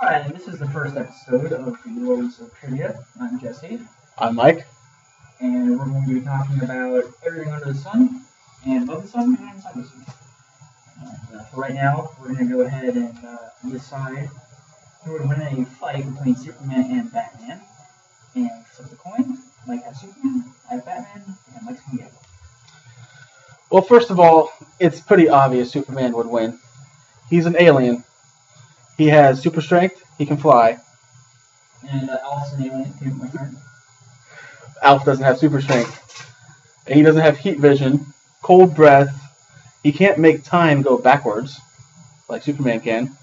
And this is the first episode of the Lords of Trivia. I'm Jesse, I'm Mike. and we're going to be talking about everything under the sun, and above the sun, and inside the sun. Uh, so right now, we're going to go ahead and uh, decide who would win a fight between Superman and Batman. And flip the coin. Mike has Superman, I have Batman, and Mike's going to get it. Well, first of all, it's pretty obvious Superman would win. He's an alien. He has super strength. He can fly. And uh, Alf's an alien, too, my friend. Alf doesn't have super strength. And he doesn't have heat vision, cold breath. He can't make time go backwards, like Superman can.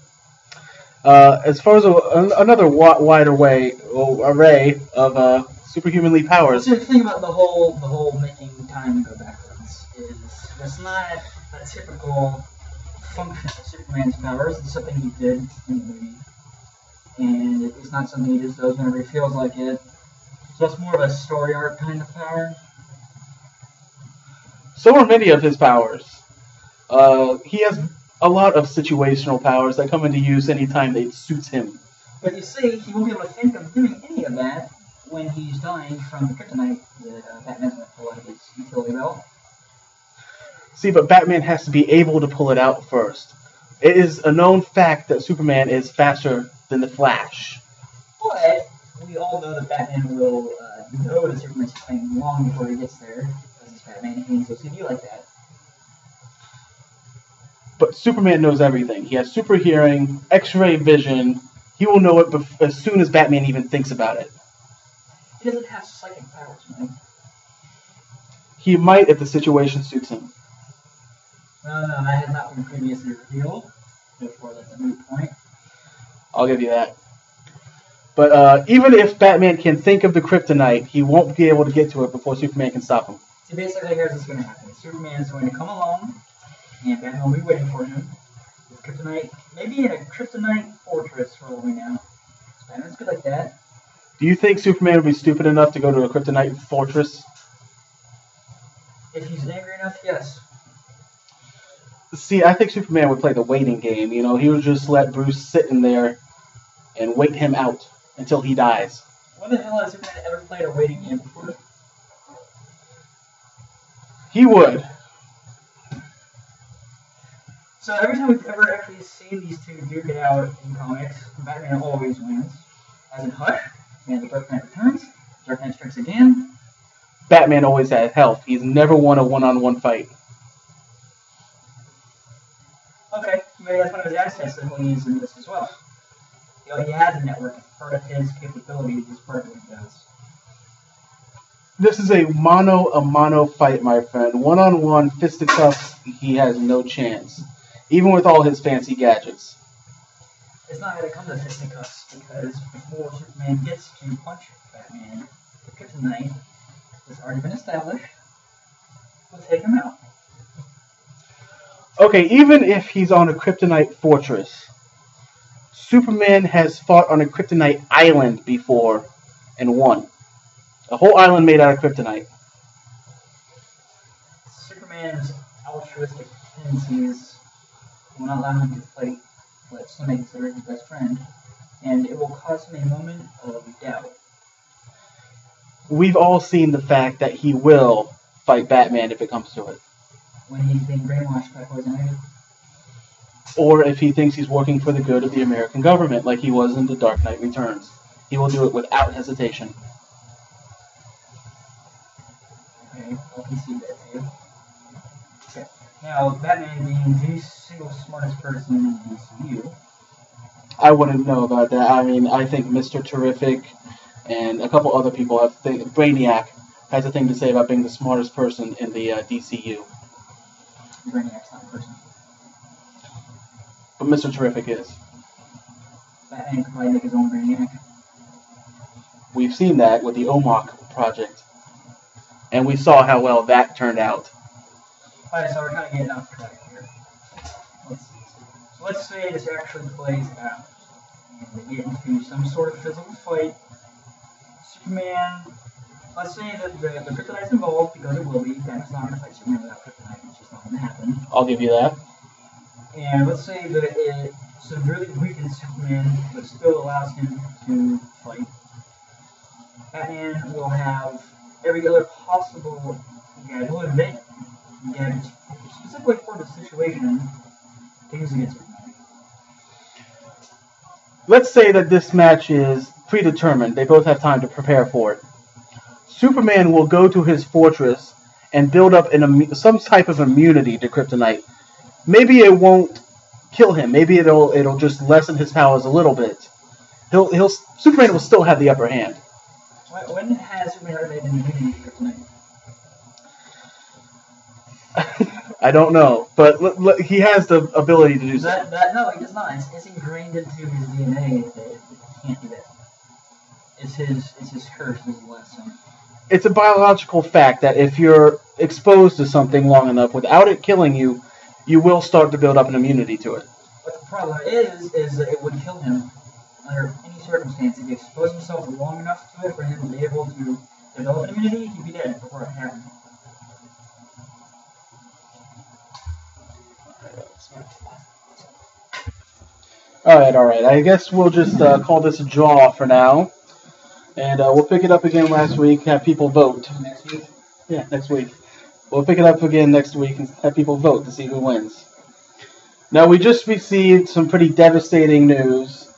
Uh, as far as a, an, another wider way, array of uh, superhumanly powers, So the thing about the whole the whole making time go backwards is that's not a typical function of Superman's powers. It's something he did in the movie, and it's not something he just does whenever he feels like it. So that's more of a story arc kind of power. so are many of his powers. Uh, he has a lot of situational powers that come into use anytime that suits him. But you see, he won't be able to think of doing any of that when he's dying from the kryptonite that uh, Batman's going to pull out of his utility belt. See, but Batman has to be able to pull it out first. It is a known fact that Superman is faster than the Flash. But we all know that Batman will uh, know that Superman's coming long before he gets there, because he's Batman and he's OCD like that. But Superman knows everything. He has super hearing, X-ray vision. He will know it bef- as soon as Batman even thinks about it. He doesn't have psychic powers, man. He might if the situation suits him. No, no, that has not been previously revealed. Therefore, that's a moot point. I'll give you that. But uh, even if Batman can think of the kryptonite, he won't be able to get to it before Superman can stop him. So basically, here's what's going to happen. Superman is going to come along, and Batman will be waiting for him with kryptonite, maybe in a kryptonite fortress for all we know. Batman's good like that. Do you think Superman would be stupid enough to go to a kryptonite fortress? If he's angry enough, yes. See, I think Superman would play the waiting game. You know, he would just let Bruce sit in there and wait him out until he dies. When the hell has Superman ever played a waiting game before? He would. So every time we've ever actually seen these two duke it out in comics, Batman always wins. As in Hush, and the Dark Knight Returns, Dark Knight Strikes Again. Batman always has health. He's never won a one-on-one fight. Maybe that's one of his assets that he'll use in this as well. You know, he has a network. It's part of his capability. It's part of what he does. This is a mono a mono fight, my friend. One-on-one fisticuffs, he has no chance. Even with all his fancy gadgets. It's not going to come to fisticuffs because before Superman gets to punch Batman, the Kryptonite has already been established. We'll take him out. Okay, even if he's on a kryptonite fortress, Superman has fought on a kryptonite island before and won. A whole island made out of kryptonite. Superman's altruistic tendencies will not allow him to fight what some may consider his best friend, and it will cause him a moment of doubt. We've all seen the fact that he will fight Batman if it comes to it. When he's being brainwashed by Poison Ivy. Or if he thinks he's working for the good of the American government, like he was in The Dark Knight Returns. He will do it without hesitation. Okay, I'll concede that to you. Okay. Now, Batman being the single smartest person in the DCU, I wouldn't know about that. I mean, I think Mr. Terrific and a couple other people have think Brainiac has a thing to say about being the smartest person in the uh, DCU. Brainiac's not a person. But Mr. Terrific is. Batman could probably make his own Brainiac. We've seen that with the OMAC project. And we saw how well that turned out. Alright, so we're kind of getting off track here. Let's see. So let's say this actually plays out. And they get into some sort of physical fight. Superman. Let's say that the, the kryptonite's involved because it will be. Batman's not going to fight Superman without kryptonite. It's just not going to happen. I'll give you that. And let's say that it severely weakens Superman, but still allows him to fight. Batman will have every other possible gadget, will invent gadgets specifically for the situation to use against Superman. Let's say that this match is predetermined. They both have time to prepare for it. Superman will go to his fortress and build up an, some type of immunity to kryptonite. Maybe it won't kill him. Maybe it'll it'll just lessen his powers a little bit. He'll he'll Superman will still have the upper hand. When- has Superman made an immunity to kryptonite? I don't know, but l- l- he has the ability to do so. That, that, no, he does not. It's, it's ingrained into his DNA that he can't do that. It's his, it's his curse, his lesson. It's a biological fact that if you're exposed to something long enough without it killing you, you will start to build up an immunity to it. But the problem is, is that it would kill him under any circumstance. If he exposed himself long enough to it for him to be able to develop an immunity, he'd be dead before it happened. All right, all right. I guess we'll just uh, call this a draw for now, and uh, we'll pick it up again last week. Have people vote. Next week, Yeah, next week. We'll pick it up again next week and have people vote to see who wins. Now, we just received some pretty devastating news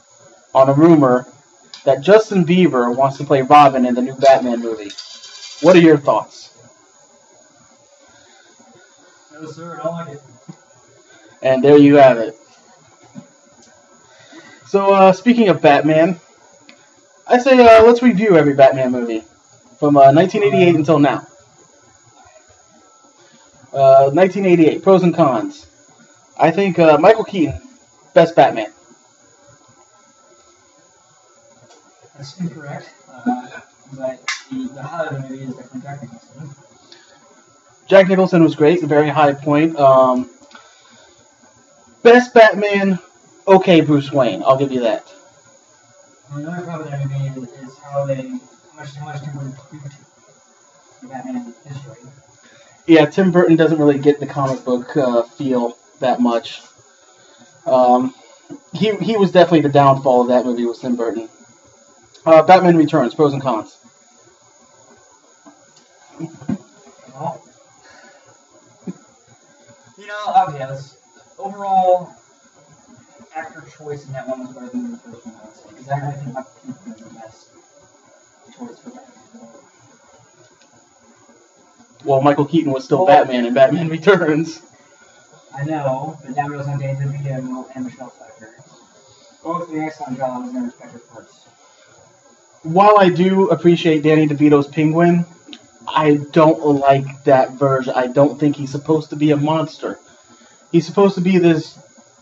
on a rumor that Justin Bieber wants to play Robin in the new Batman movie. What are your thoughts? no sir, I don't like it. And there you have it. So, uh, speaking of Batman, I say uh, let's review every Batman movie from uh, 1988 until now. Uh, 1988, pros and cons. I think uh, Michael Keaton, best Batman. That's incorrect. Uh, but the, the highlight of the movie is definitely Jack Nicholson. Jack Nicholson was great, a very high point. Um, best Batman, okay, Bruce Wayne. I'll give you that. Another problem with that movie is, is how they, how much, how much Tim Burton Batman history. yeah, Tim Burton doesn't really get the comic book uh, feel that much. Um, he he was definitely the downfall of that movie was Tim Burton. Uh, Batman Returns, pros and cons. Well, you know, let's, overall, actor choice in that one was better than the first one, say. Because I really think Michael Keaton is the best choice for Batman. Well, Michael Keaton was still Well- Batman in Batman Returns. I know, but now we also have Danny DeVito and Michelle Pfeiffer. Both doing excellent jobs in their respective parts. While I do appreciate Danny DeVito's Penguin, I don't like that version. I don't think he's supposed to be a monster. He's supposed to be this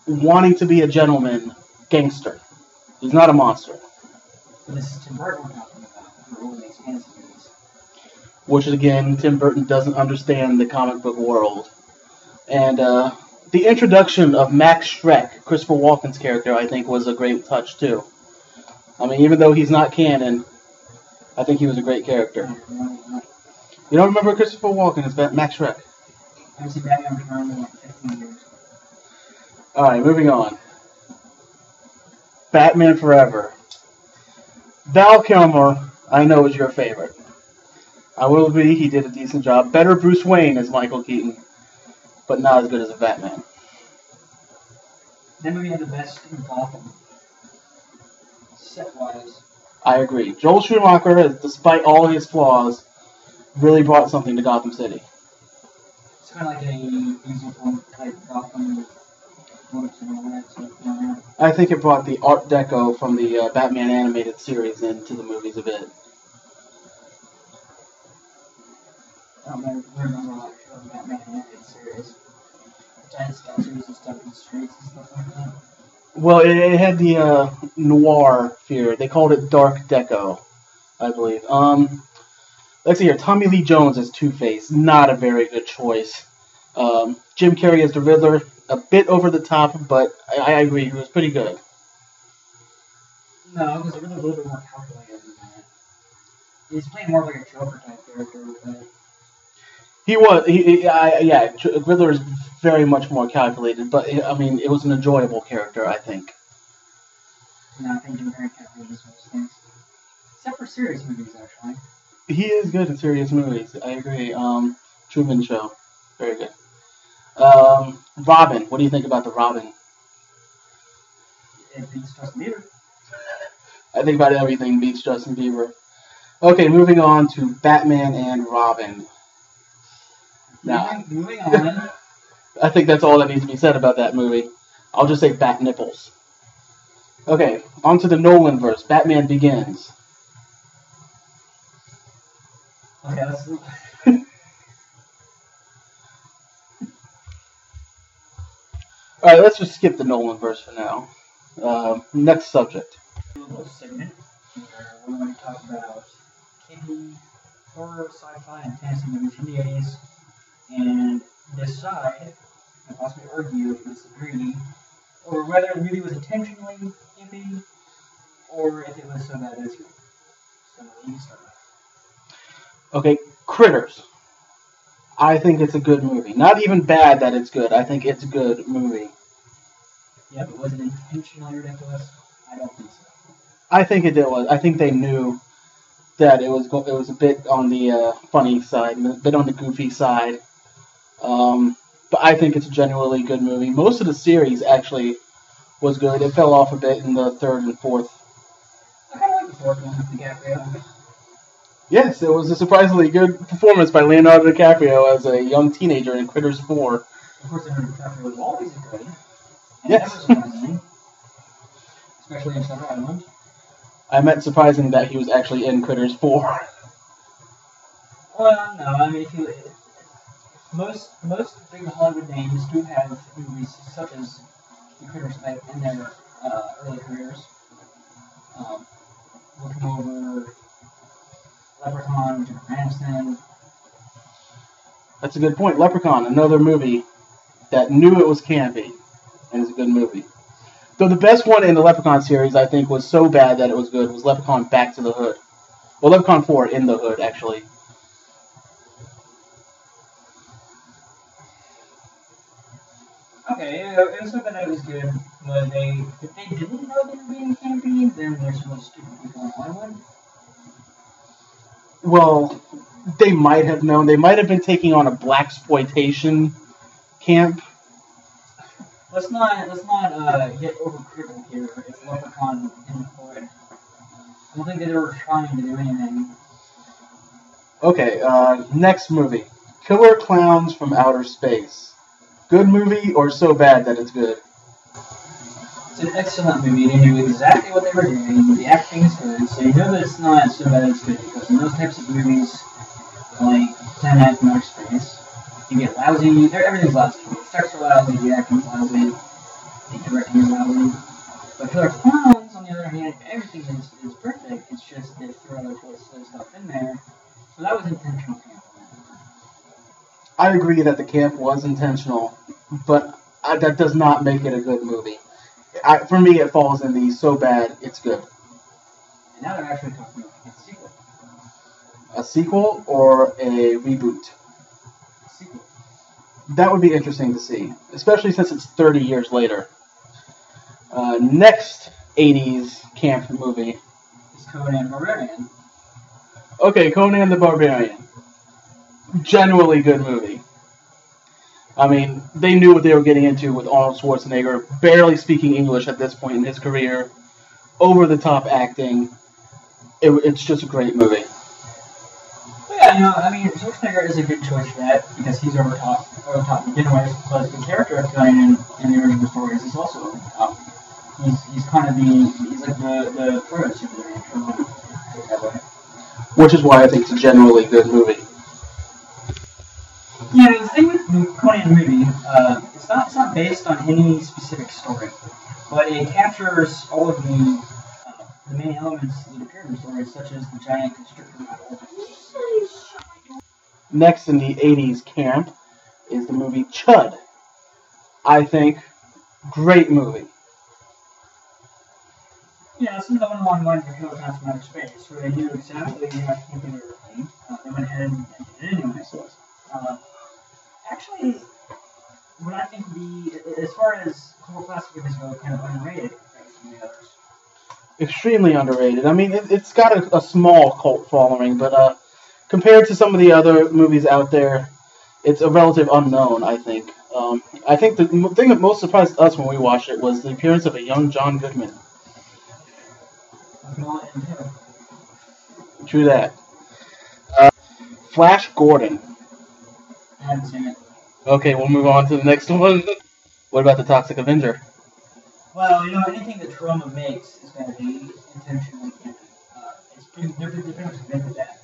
wanting to be a gentleman gangster. He's not a monster. This is Tim Burton we're talking about, only makes fantasy movies. which again, Tim Burton doesn't understand the comic book world. And uh, the introduction of Max Schreck, Christopher Walken's character, I think was a great touch too. I mean, even though he's not canon, I think he was a great character. You don't remember Christopher Walken as Max Schreck? I haven't seen Batman Returns in like 15 years. All right, moving on. Batman Forever. Val Kilmer, I know is your favorite. I will agree he did a decent job. Better Bruce Wayne as Michael Keaton, but not as good as a Batman. That movie had the best in Gotham. Set wise. I agree. Joel Schumacher, despite all his flaws, really brought something to Gotham City. It's kind of like a film type Gotham I think it brought the Art Deco from the uh, Batman animated series into the movies a bit. I don't remember a lot of Batman animated series. Giant statues and stuff in the streets and stuff like that. Well, it, it had the uh, noir fear. They called it Dark Deco, I believe. Um, let's see here. Tommy Lee Jones as Two Face, not a very good choice. Um, Jim Carrey as the Riddler, a bit over the top, but I, I agree, he was pretty good. No, it really a little bit more calculated than that. He's playing more like a Joker type character it. He was, he, he I, yeah, Riddler is very much more calculated. But I mean, it was an enjoyable character, I think. No, I think Jim Carrey calculates most things. Except for serious movies, actually. He is good in serious movies. I agree. Um, Truman Show, very good. Um, Robin, what do you think about the Robin? It beats Justin Bieber. I think about everything beats Justin Bieber. Okay, moving on to Batman and Robin. Now, Moving, moving on. I think that's all that needs to be said about that movie. I'll just say bat nipples. Okay, on to the Nolan verse. Batman Begins. Okay, let's. All right, let's just skip the Nolan verse for now. Uh, next subject. segment where we're going to talk about campy horror, sci-fi, and fantasy movies from the 80s and decide, and possibly argue if we disagree, or whether the movie was intentionally campy or if it was so bad it's good. So you can start. Okay, Critters. I think it's a good movie. Not even bad that it's good. I think it's a good movie. Yeah, but was it intentionally ridiculous? I don't think so. I think it did was. I think they knew that it was go- it was a bit on the uh, funny side, a bit on the goofy side. Um, but I think it's a genuinely good movie. Most of the series actually was good. It fell off a bit in the third and fourth. I kind of like the fourth one with DiCaprio. Yes, it was a surprisingly good performance by Leonardo DiCaprio as a young teenager in Critters 4. Of course, Leonardo DiCaprio was always good. Yes. Especially in Shutter Island. I meant surprising that he was actually in Critters 4. Well, no, I mean, if you most most big Hollywood names do have movies such as The Critters type in their uh, early careers. Um, looking over Leprechaun, Jennifer Aniston. That's a good point. Leprechaun, another movie that knew it was campy and is a good movie. Though the best one in the Leprechaun series, I think, was so bad that it was good, was Leprechaun Back to the Hood. Well, Leprechaun 4 in the Hood, actually. Okay, it, it was something that was good, but they if they didn't know they were being campy, then there's some stupid people in one. Well, they might have known. They might have been taking on a blaxploitation camp. Let's not let's not uh, get overcritical here. It's Leprechaun in the. I don't think that they were trying to do anything. Okay, uh, next movie Killer Clowns from Outer Space. Good movie or so bad that it's good? It's an excellent movie. They knew exactly what they were doing. The acting is good, so you know that it's not so bad it's good because in those types of movies, like Teenagers from Outer Space, you get lousy. Everything's lousy. Are lousy. The acting's lousy. The directing is lousy. But Killer Clowns, on the other hand, everything is, is perfect. It's just they throw other twists and stuff in there. So that was intentional. camp. I agree that the camp was intentional, but I, that does not make it a good movie. I, for me, it falls in the so bad it's good. And now they're actually talking about a sequel. A sequel or a reboot. That would be interesting to see, especially since it's 30 years later. Uh, next 80s camp movie. is Conan the Barbarian. Okay, Conan the Barbarian. Genuinely good movie. I mean, they knew what they were getting into with Arnold Schwarzenegger, barely speaking English at this point in his career, over the top acting. It, it's just a great movie. But yeah, you know, I mean, Schwarzenegger is a good choice for that because he's over top, over the top to begin with. But the character of Conan in the original stories is also over the top. He's, he's kind of the he's like the the proto superhero for one. put it that way. Which is why I think it's a generally good movie. Yeah, the thing with the Conan movie, uh, it's not it's not based on any specific story, but it captures all of the uh, the main elements that appear in the story, such as the giant constrictor battle. Next in the 80s camp is the movie Chud. I think great movie. Yeah, it's another one the of Killer Clowns from Outer Space, where they knew exactly they were playing. Uh, they went ahead and, did it anyway. Uh, actually, what I think would be, as far as cult classic movies go, kind of underrated compared to the others. Extremely underrated. I mean, it, it's got a, a small cult following, but uh, compared to some of the other movies out there, it's a relative unknown. I think. Um, I think the thing that most surprised us when we watched it was the appearance of a young John Goodman. True that. Uh, Flash Gordon. I haven't seen it. Okay, we'll move on to the next one. What about the Toxic Avenger? Well, you know, anything that Troma makes is going to be intentionally. Uh, it's pretty, they're, pretty much that.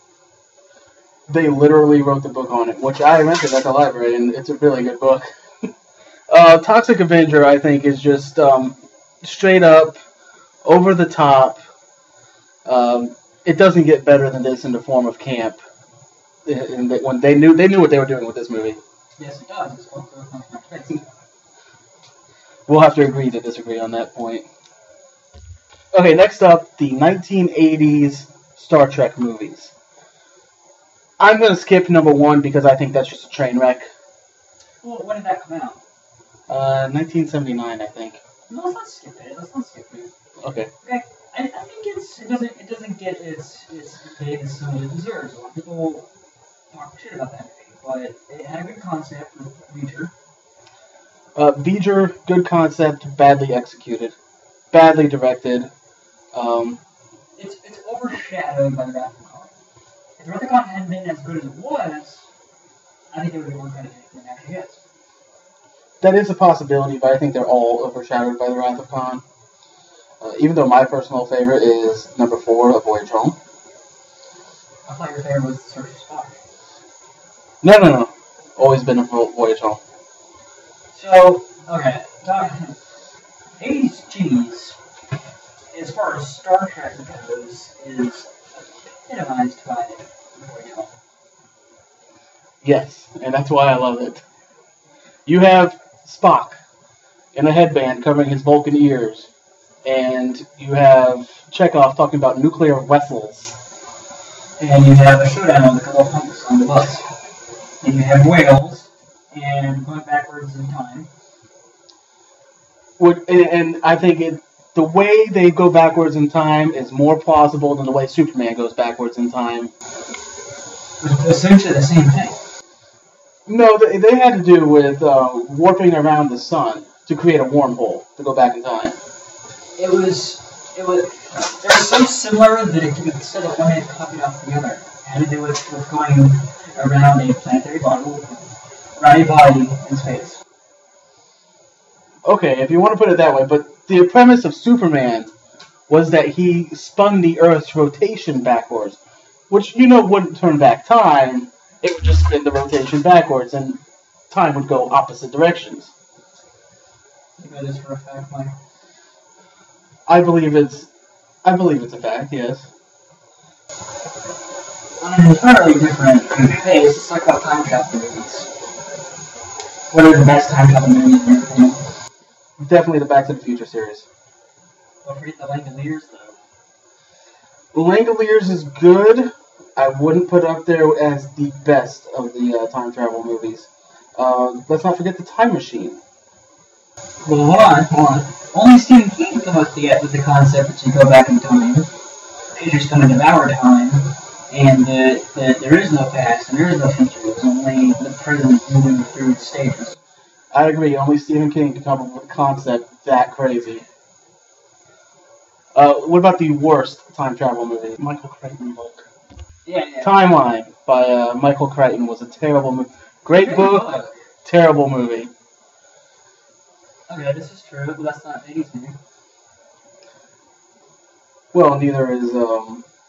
They literally wrote the book on it, which I rented at the library, and it's a really good book. uh, Toxic Avenger, I think, is just um, straight up, over the top. Um, it doesn't get better than this in the form of camp. And they, when they knew they knew what they were doing with this movie. Yes, it does. It's what the comes from space. We'll have to agree to disagree on that point. Okay, next up, the 1980s Star Trek movies. I'm going to skip number one because I think that's just a train wreck. Well, when did that come out? Uh, 1979, I think. No, let's not skip it. Let's not skip it. Okay. Okay, I, I think it's it doesn't it doesn't get its its big as some it deserves. A lot of people talk shit about that movie, but it had a good concept with Reacher. Uh, V'ger, good concept, badly executed, badly directed. Um, It's it's overshadowed by the Wrath of Khan. If the Wrath of Khan hadn't been as good as it was, I think it would be more credit than it actually is. that is a possibility, but I think they're all overshadowed by the Wrath of Khan. Uh, even though my personal favorite is number four, A Voyage Home. I thought your favorite was the Search for Spock. No, no, no. Always been a Vo- Voyage Home. So, okay, 80s cheese, as far as Star Trek goes, is epitomized by. Yes, and that's why I love it. You have Spock in a headband covering his Vulcan ears, and you have Chekov talking about nuclear vessels. And you have a showdown with a couple of punks on the bus. And you have whales, and going backwards in time. Would, and, and I think it, the way they go backwards in time is more plausible than the way Superman goes backwards in time. Essentially the same thing. No, they, they had to do with uh, warping around the sun to create a wormhole to go back in time. It was, it was, they were so similar that it could instead of one had copied off the other. To do with, with going around a planetary body, around a body in space. Okay, if you want to put it that way, but the premise of Superman was that he spun the Earth's rotation backwards, which you know wouldn't turn back time. It would just spin the rotation backwards, and time would go opposite directions. You know this for a fact, Mike. I believe it's, I believe it's a fact. Yes. On an entirely different pace, let's talk about time travel movies. What are the best time travel movies in your opinion? Definitely the Back to the Future series. Don't forget the Langoliers, though. The Langoliers is good. I wouldn't put up there as the best of the uh, time travel movies. Uh, let's not forget the Time Machine. Well, hold on, hold on. Only Stephen King came up with the, with the concept that you go back in time, creatures come and devour time, and that that there is no past and there is no future. It's only the present moving through its stages. I agree. Only Stephen King could come up with a concept that crazy. Uh, what about the worst time travel movie? Michael Crichton book. Yeah, yeah. Timeline by uh, Michael Crichton was a terrible movie. Great book, terrible movie. Okay, this is true, but that's not 80s movie. Well, neither is um,